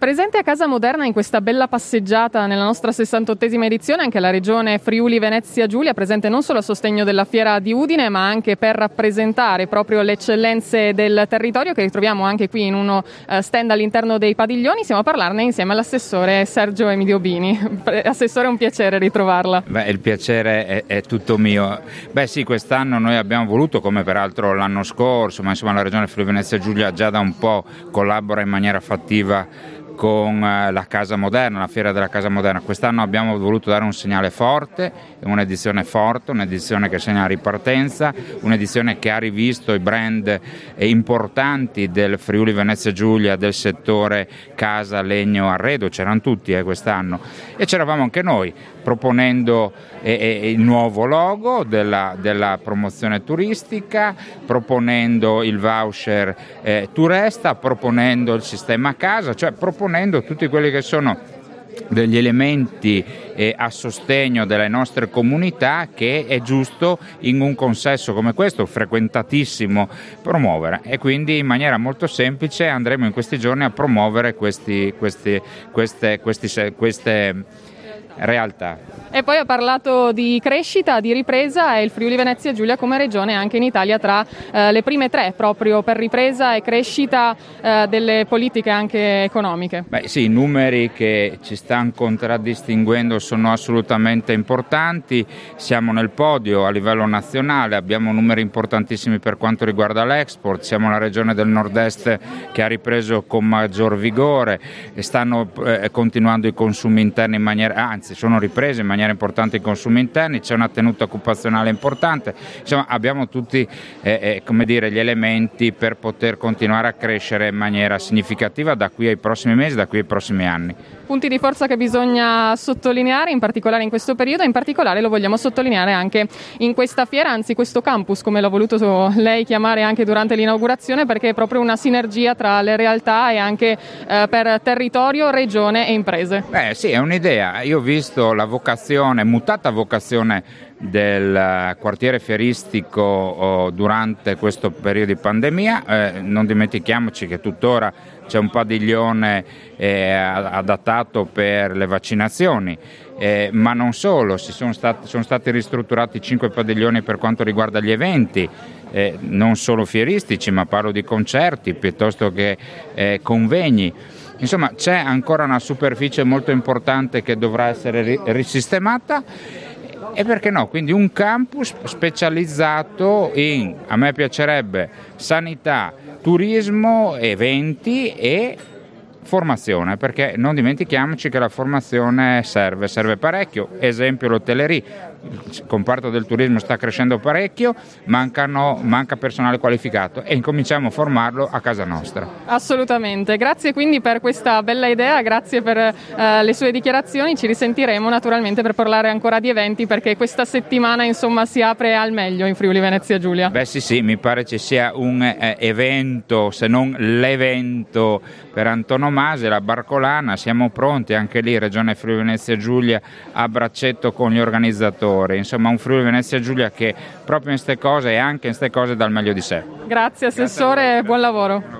Presente a Casa Moderna in questa bella passeggiata nella nostra 68esima edizione anche la regione Friuli Venezia Giulia, presente non solo a sostegno della fiera di Udine, ma anche per rappresentare proprio le eccellenze del territorio che ritroviamo anche qui in uno eh, stand all'interno dei padiglioni. Siamo a parlarne insieme all'assessore Sergio Emidio Bini. Assessore, è un piacere ritrovarla. Beh, il piacere è, è, tutto mio. Beh sì, quest'anno noi abbiamo voluto, come peraltro l'anno scorso, ma insomma la regione Friuli Venezia Giulia già da un po' collabora in maniera fattiva con eh, la Casa Moderna, la Fiera della Casa Moderna. Quest'anno abbiamo voluto dare un segnale forte, un'edizione forte, un'edizione che segna la ripartenza, un'edizione che ha rivisto i brand importanti del Friuli Venezia Giulia, del settore casa, legno, arredo, c'erano tutti eh, quest'anno e c'eravamo anche noi proponendo eh, eh, il nuovo logo della, della, promozione turistica, proponendo il voucher eh, Turesta, proponendo il sistema casa, cioè proponendo tutti quelli che sono degli elementi eh, a sostegno delle nostre comunità che è giusto in un consesso come questo, frequentatissimo, promuovere. E quindi in maniera molto semplice andremo in questi giorni a promuovere questi, questi, queste, questi, queste realtà. E poi ha parlato di crescita, di ripresa e il Friuli Venezia Giulia come regione anche in Italia tra eh, le prime tre proprio per ripresa e crescita eh, delle politiche anche economiche. Beh sì, i numeri che ci stanno contraddistinguendo sono assolutamente importanti, siamo nel podio a livello nazionale, abbiamo numeri importantissimi per quanto riguarda l'export, siamo la regione del nord-est che ha ripreso con maggior vigore e stanno eh, continuando i consumi interni in maniera, anzi sono ripresi in maniera importante i consumi interni, c'è una tenuta occupazionale importante, insomma abbiamo tutti eh, eh, dire, gli elementi per poter continuare a crescere in maniera significativa da qui ai prossimi mesi, da qui ai prossimi anni. Punti di forza che bisogna sottolineare, in particolare in questo periodo, in particolare lo vogliamo sottolineare anche in questa fiera, anzi questo campus, come l'ha voluto lei chiamare anche durante l'inaugurazione, perché è proprio una sinergia tra le realtà e anche eh, per territorio, regione e imprese. Beh sì, è un'idea. Io ho visto la vocazione, mutata vocazione del quartiere fieristico oh, durante questo periodo di pandemia. Eh, non dimentichiamoci che tuttora c'è un padiglione eh, adattato per le vaccinazioni, eh, ma non solo, sono stati, sono stati ristrutturati cinque padiglioni per quanto riguarda gli eventi. Eh, non solo fieristici, ma parlo di concerti piuttosto che eh, convegni. Insomma, c'è ancora una superficie molto importante che dovrà essere risistemata. E perché no? Quindi un campus specializzato in, a me piacerebbe, sanità, turismo, eventi e formazione, perché non dimentichiamoci che la formazione serve, serve parecchio, esempio l'hotelleria, il comparto del turismo sta crescendo parecchio, mancano, manca personale qualificato e incominciamo a formarlo a casa nostra. Assolutamente, grazie quindi per questa bella idea, grazie per eh, le sue dichiarazioni, ci risentiremo naturalmente per parlare ancora di eventi perché questa settimana insomma si apre al meglio in Friuli Venezia Giulia. Beh sì sì, mi pare ci sia un eh, evento, se non l'evento per antonomasia, la Barcolana, siamo pronti anche lì, Regione Friuli Venezia Giulia, a braccetto con gli organizzatori giocatore, insomma un Friuli Venezia Giulia che proprio in queste cose e anche in queste cose dà il meglio di sé. Grazie Assessore, Grazie buon lavoro.